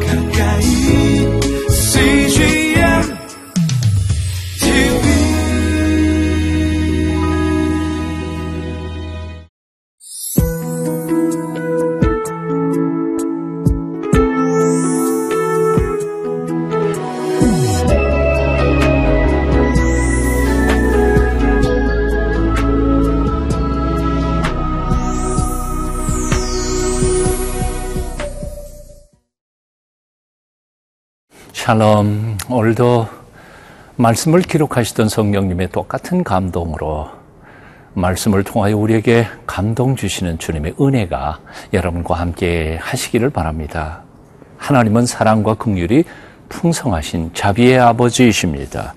가까 샬롬. 오늘도 말씀을 기록하시던 성령님의 똑같은 감동으로 말씀을 통하여 우리에게 감동 주시는 주님의 은혜가 여러분과 함께 하시기를 바랍니다. 하나님은 사랑과 긍휼이 풍성하신 자비의 아버지이십니다.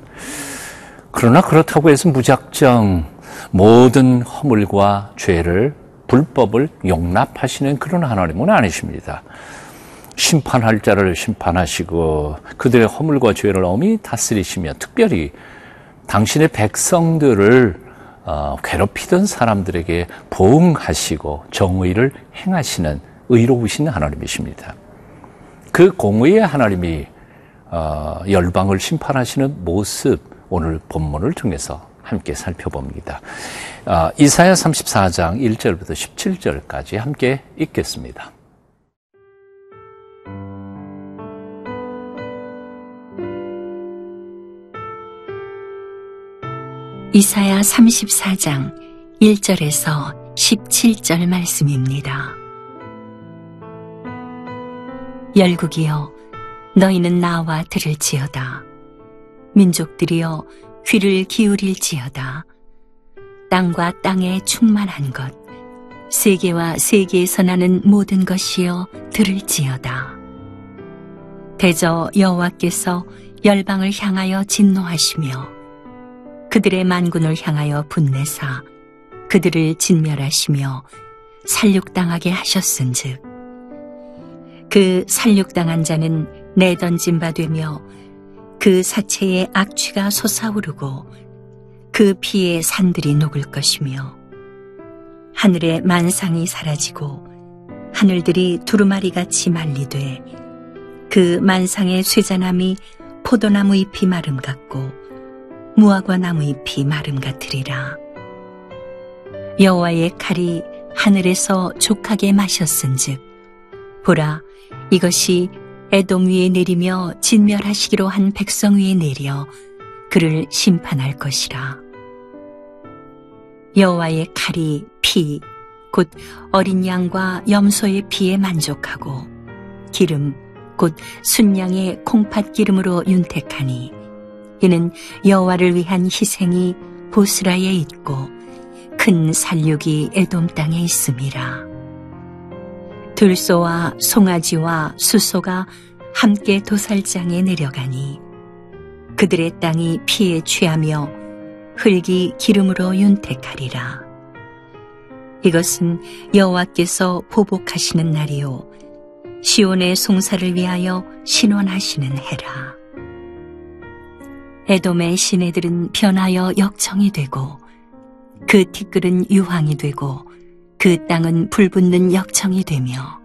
그러나 그렇다고 해서 무작정 모든 허물과 죄를 불법을 용납하시는 그런 하나님은 아니십니다. 심판할 자를 심판하시고 그들의 허물과 죄를 엄히 다스리시며 특별히 당신의 백성들을 어, 괴롭히던 사람들에게 보응하시고 정의를 행하시는 의로우신 하나님이십니다. 그 공의의 하나님이 어, 열방을 심판하시는 모습 오늘 본문을 통해서 함께 살펴봅니다. 어, 이사야 34장 1절부터 17절까지 함께 읽겠습니다. 이사야 34장 1절에서 17절 말씀입니다. 열국이여 너희는 나와 들을지어다. 민족들이여 귀를 기울일지어다. 땅과 땅에 충만한 것, 세계와 세계에서 나는 모든 것이여 들을지어다. 대저 여호와께서 열방을 향하여 진노하시며 그들의 만군을 향하여 분내사 그들을 진멸하시며 살육당하게 하셨은즉 그 살육당한 자는 내던진 바 되며 그 사체에 악취가 솟아오르고 그 피에 산들이 녹을 것이며 하늘의 만상이 사라지고 하늘들이 두루마리 같이 말리되 그 만상의 쇠자남이 포도나무 잎이 마름 같고 무화과 나무 잎이 마름 같으리라. 여호와의 칼이 하늘에서 족하게 마셨은즉 보라 이것이 에돔 위에 내리며 진멸하시기로 한 백성 위에 내려 그를 심판할 것이라. 여호와의 칼이 피, 곧 어린 양과 염소의 피에 만족하고 기름, 곧 순양의 콩팥 기름으로 윤택하니 이는 여호와를 위한 희생이 보스라에 있고 큰 살육이 에돔 땅에 있음이라. 들소와 송아지와 수소가 함께 도살장에 내려가니 그들의 땅이 피에 취하며 흙이 기름으로 윤택하리라. 이것은 여호와께서 보복하시는 날이요 시온의 송사를 위하여 신원하시는 해라. 에돔의 시내들은 변하여 역청이 되고 그 티끌은 유황이 되고 그 땅은 불붙는 역청이 되며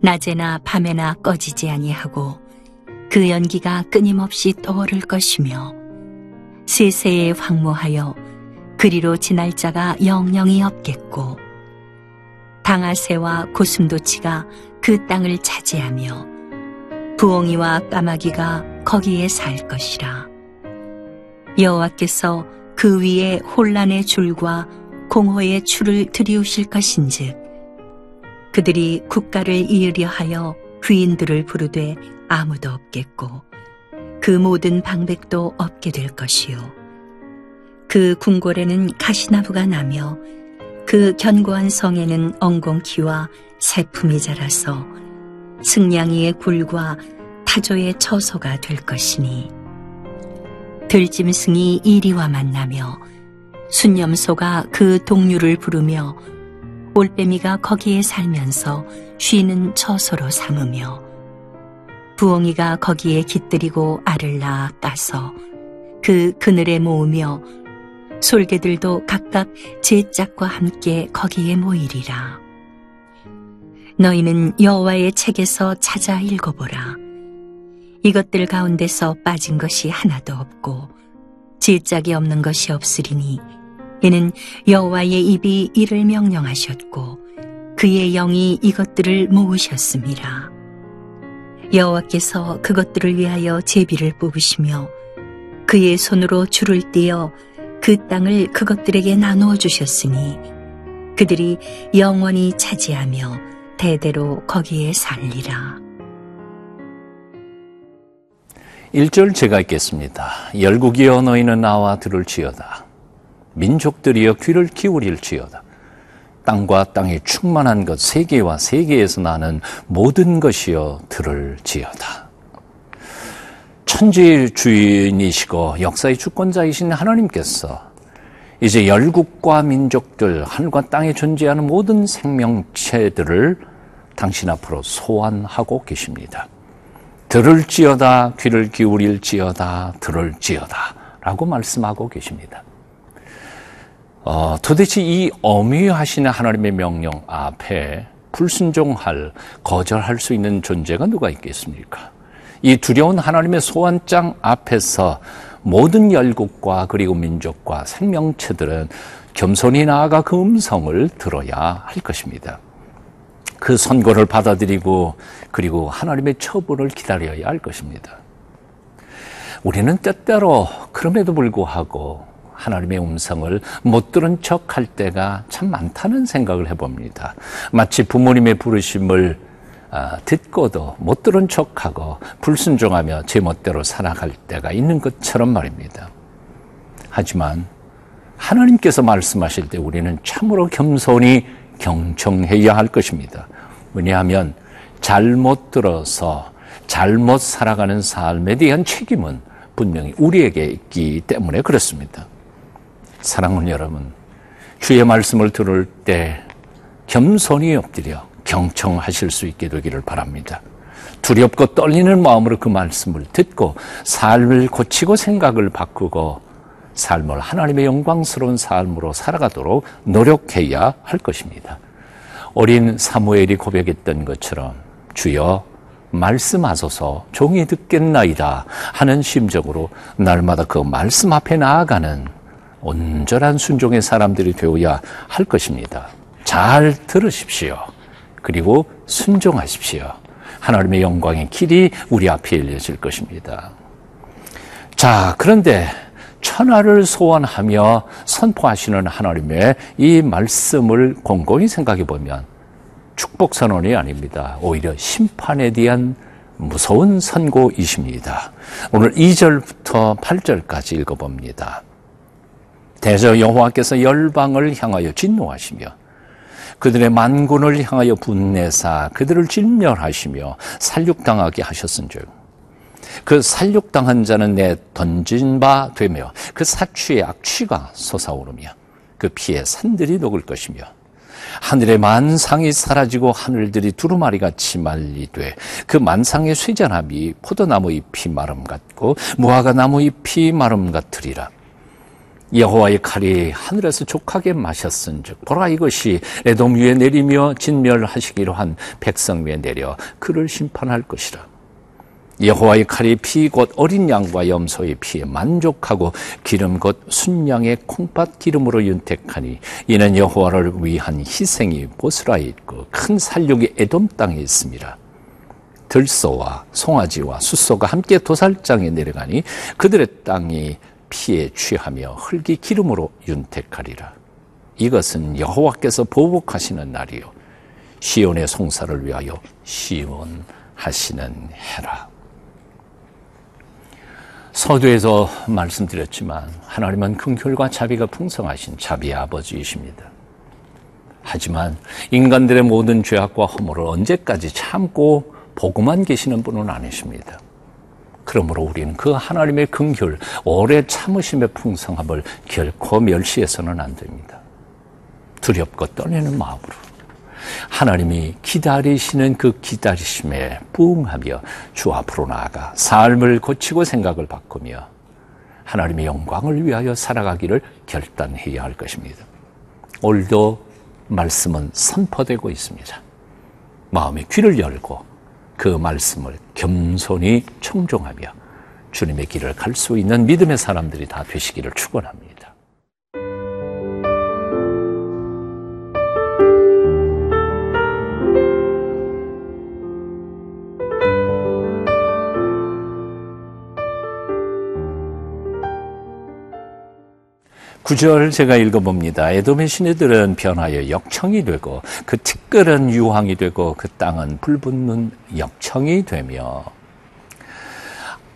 낮에나 밤에나 꺼지지 아니하고 그 연기가 끊임없이 떠오를 것이며 세세에 황무하여 그리로 지날 자가 영영이 없겠고 당아새와 고슴도치가 그 땅을 차지하며 부엉이와 까마귀가 거기에 살 것이라. 여호와께서 그 위에 혼란의 줄과 공허의 추를 들이우실 것인즉 그들이 국가를 이으려 하여 귀인들을 부르되 아무도 없겠고 그 모든 방백도 없게 될 것이요 그 궁궐에는 가시나무가 나며 그 견고한 성에는 엉겅퀴와 새품이 자라서 승냥이의 굴과 타조의 처소가 될 것이니 들짐승이 이리와 만나며 순념소가 그 동류를 부르며 올빼미가 거기에 살면서 쉬는 처소로 삼으며 부엉이가 거기에 깃들이고 알을 낳아 까서 그 그늘에 모으며 솔개들도 각각 제 짝과 함께 거기에 모이리라. 너희는 여호와의 책에서 찾아 읽어보라. 이것들 가운데서 빠진 것이 하나도 없고 질짝이 없는 것이 없으리니 이는 여호와의 입이 이를 명령하셨고 그의 영이 이것들을 모으셨습니다. 여호와께서 그것들을 위하여 제비를 뽑으시며 그의 손으로 줄을 떼어 그 땅을 그것들에게 나누어 주셨으니 그들이 영원히 차지하며 대대로 거기에 살리라. 1절 제가 읽겠습니다. 열국이여 너희는 나와 들을 지어다. 민족들이여 귀를 기울일지어다. 땅과 땅에 충만한 것 세계와 세계에서 나는 모든 것이여 들을 지어다. 천지의 주인이시고 역사의 주권자이신 하나님께서 이제 열국과 민족들, 하늘과 땅에 존재하는 모든 생명체들을 당신 앞으로 소환하고 계십니다. 들을지어다, 귀를 기울일지어다, 들을지어다 라고 말씀하고 계십니다. 어, 도대체 이 어미하시는 하나님의 명령 앞에 불순종할, 거절할 수 있는 존재가 누가 있겠습니까? 이 두려운 하나님의 소환장 앞에서 모든 열국과 그리고 민족과 생명체들은 겸손히 나아가 그 음성을 들어야 할 것입니다. 그 선고를 받아들이고 그리고 하나님의 처분을 기다려야 할 것입니다. 우리는 때때로 그럼에도 불구하고 하나님의 음성을 못 들은 척 할 때가 참 많다는 생각을 해봅니다. 마치 부모님의 부르심을 아, 듣고도 못 들은 척하고 불순종하며 제멋대로 살아갈 때가 있는 것처럼 말입니다. 하지만 하나님께서 말씀하실 때 우리는 참으로 겸손히 경청해야 할 것입니다. 왜냐하면 잘못 들어서 잘못 살아가는 삶에 대한 책임은 분명히 우리에게 있기 때문에 그렇습니다. 사랑하는 여러분, 주의 말씀을 들을 때 겸손히 엎드려 경청하실 수 있게 되기를 바랍니다. 두렵고 떨리는 마음으로 그 말씀을 듣고 삶을 고치고 생각을 바꾸고 삶을 하나님의 영광스러운 삶으로 살아가도록 노력해야 할 것입니다. 어린 사무엘이 고백했던 것처럼 주여 말씀하소서 종이 듣겠나이다 하는 심정으로 날마다 그 말씀 앞에 나아가는 온전한 순종의 사람들이 되어야 할 것입니다. 잘 들으십시오. 그리고 순종하십시오. 하나님의 영광의 길이 우리 앞에 열려질 것입니다. 자, 그런데 천하를 소원하며 선포하시는 하나님의 이 말씀을 공공히 생각해 보면 축복 선언이 아닙니다. 오히려 심판에 대한 무서운 선고이십니다. 오늘 2절부터 8절까지 읽어봅니다. 대저 여호와께서 열방을 향하여 진노하시며 그들의 만군을 향하여 분내사 그들을 진멸하시며 살육당하게 하셨은즉 그 살육당한 자는 내 던진 바 되며 그 사취의 악취가 솟아오르며 그 피에 산들이 녹을 것이며 하늘의 만상이 사라지고 하늘들이 두루마리 같이 말리되 그 만상의 쇠잔함이 포도나무 잎이 마름 같고 무화과 나무 잎이 마름 같으리라. 여호와의 칼이 하늘에서 족하게 마셨은즉 보라 이것이 에돔 위에 내리며 진멸하시기로 한 백성 위에 내려 그를 심판할 것이라 여호와의 칼이 피 곧 어린 양과 염소의 피에 만족하고 기름 곧 순양의 콩팥 기름으로 윤택하니 이는 여호와를 위한 희생이 보스라에 있고 큰 살육이 에돔 땅에 있습니다. 들소와 송아지와 숫소가 함께 도살장에 내려가니 그들의 땅이 피에 취하며 흙이 기름으로 윤택하리라. 이것은 여호와께서 보복하시는 날이요 시온의 송사를 위하여 시온하시는 해라. 서두에서 말씀드렸지만 하나님은 긍휼과 자비가 풍성하신 자비의 아버지이십니다. 하지만 인간들의 모든 죄악과 허물을 언제까지 참고 보고만 계시는 분은 아니십니다. 그러므로 우리는 그 하나님의 긍휼, 오래 참으심의 풍성함을 결코 멸시해서는 안 됩니다. 두렵고 떨리는 마음으로 하나님이 기다리시는 그 기다리심에 부응하며 주 앞으로 나아가 삶을 고치고 생각을 바꾸며 하나님의 영광을 위하여 살아가기를 결단해야 할 것입니다. 오늘도 말씀은 선포되고 있습니다. 마음의 귀를 열고 그 말씀을 겸손히 청종하며 주님의 길을 갈 수 있는 믿음의 사람들이 다 되시기를 축원합니다. 구절 제가 읽어봅니다. 에돔의 시내들은 변하여 역청이 되고 그 티끌은 유황이 되고 그 땅은 불붙는 역청이 되며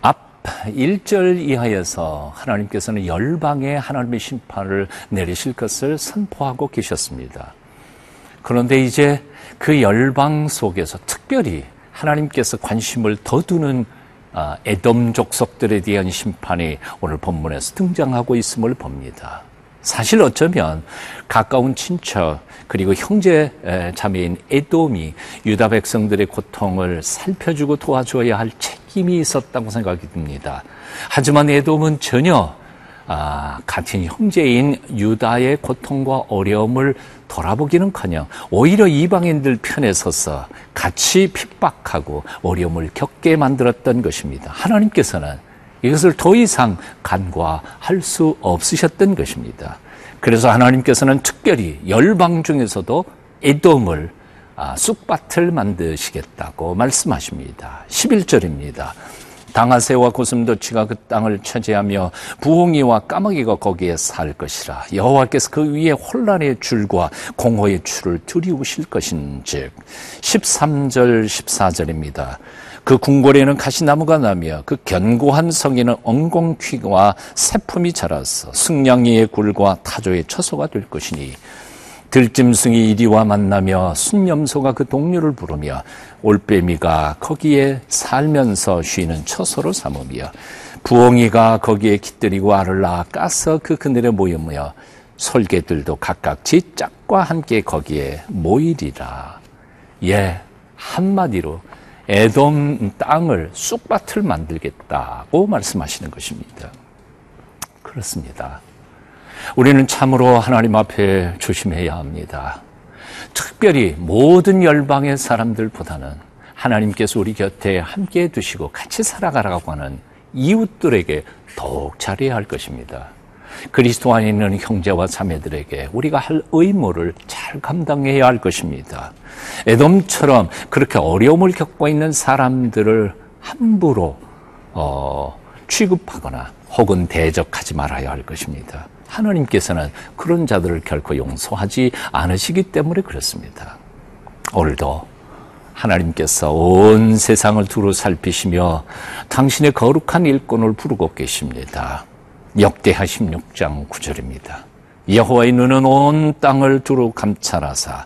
앞 1절 이하에서 하나님께서는 열방에 하나님의 심판을 내리실 것을 선포하고 계셨습니다. 그런데 이제 그 열방 속에서 특별히 하나님께서 관심을 더 두는 아, 에돔 족속들에 대한 심판이 오늘 본문에서 등장하고 있음을 봅니다. 사실 어쩌면 가까운 친척 그리고 형제 에, 자매인 에돔이 유다 백성들의 고통을 살펴주고 도와줘야 할 책임이 있었다고 생각이 듭니다. 하지만 에돔은 전혀 아, 같은 형제인 유다의 고통과 어려움을 돌아보기는커녕 오히려 이방인들 편에 서서 같이 핍박하고 어려움을 겪게 만들었던 것입니다. 하나님께서는 이것을 더 이상 간과할 수 없으셨던 것입니다. 그래서 하나님께서는 특별히 열방 중에서도 에돔을 아, 쑥밭을 만드시겠다고 말씀하십니다. 11절입니다. 당아새와 고슴도치가 그 땅을 차지하며 부엉이와 까마귀가 거기에 살 것이라 여호와께서 그 위에 혼란의 줄과 공허의 줄을 들이우실 것인즉 13절 14절입니다. 그 궁궐에는 가시나무가 나며 그 견고한 성에는 엉겅퀴와 새품이 자라서 승냥이의 굴과 타조의 처소가 될 것이니 들짐승이 이리와 만나며 순념소가 그 동료를 부르며 올빼미가 거기에 살면서 쉬는 처소로 삼으며 부엉이가 거기에 깃들이고 알을 낳아 까서 그 그늘에 모이며 솔개들도 각각 지 짝과 함께 거기에 모이리라. 예, 한마디로 에돔 땅을 쑥밭을 만들겠다고 말씀하시는 것입니다. 그렇습니다. 우리는 참으로 하나님 앞에 조심해야 합니다. 특별히 모든 열방의 사람들보다는 하나님께서 우리 곁에 함께 두시고 같이 살아가라고 하는 이웃들에게 더욱 잘해야 할 것입니다. 그리스도 안에 있는 형제와 자매들에게 우리가 할 의무를 잘 감당해야 할 것입니다. 에돔처럼 그렇게 어려움을 겪고 있는 사람들을 함부로 어, 취급하거나 혹은 대적하지 말아야 할 것입니다. 하나님께서는 그런 자들을 결코 용서하지 않으시기 때문에 그렇습니다. 오늘도 하나님께서 온 세상을 두루 살피시며 당신의 거룩한 일꾼을 부르고 계십니다. 역대하 16장 9절입니다. 여호와의 눈은 온 땅을 두루 감찰하사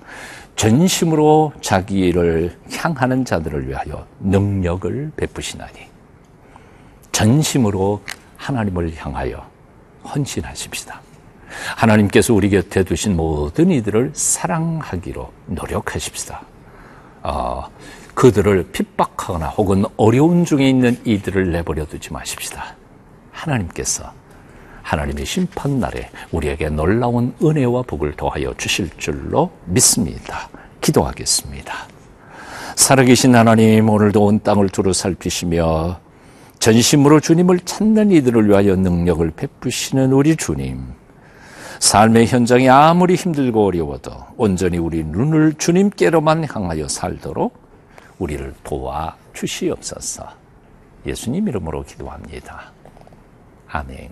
전심으로 자기를 향하는 자들을 위하여 능력을 베푸시나니 전심으로 하나님을 향하여 헌신하십시다. 하나님께서 우리 곁에 두신 모든 이들을 사랑하기로 노력하십시다. 어, 그들을 핍박하거나 혹은 어려운 중에 있는 이들을 내버려 두지 마십시다. 하나님께서 하나님의 심판날에 우리에게 놀라운 은혜와 복을 더하여 주실 줄로 믿습니다. 기도하겠습니다. 살아계신 하나님, 오늘도 온 땅을 두루 살피시며 전심으로 주님을 찾는 이들을 위하여 능력을 베푸시는 우리 주님. 삶의 현장이 아무리 힘들고 어려워도 온전히 우리 눈을 주님께로만 향하여 살도록 우리를 도와 주시옵소서. 예수님 이름으로 기도합니다. 아멘.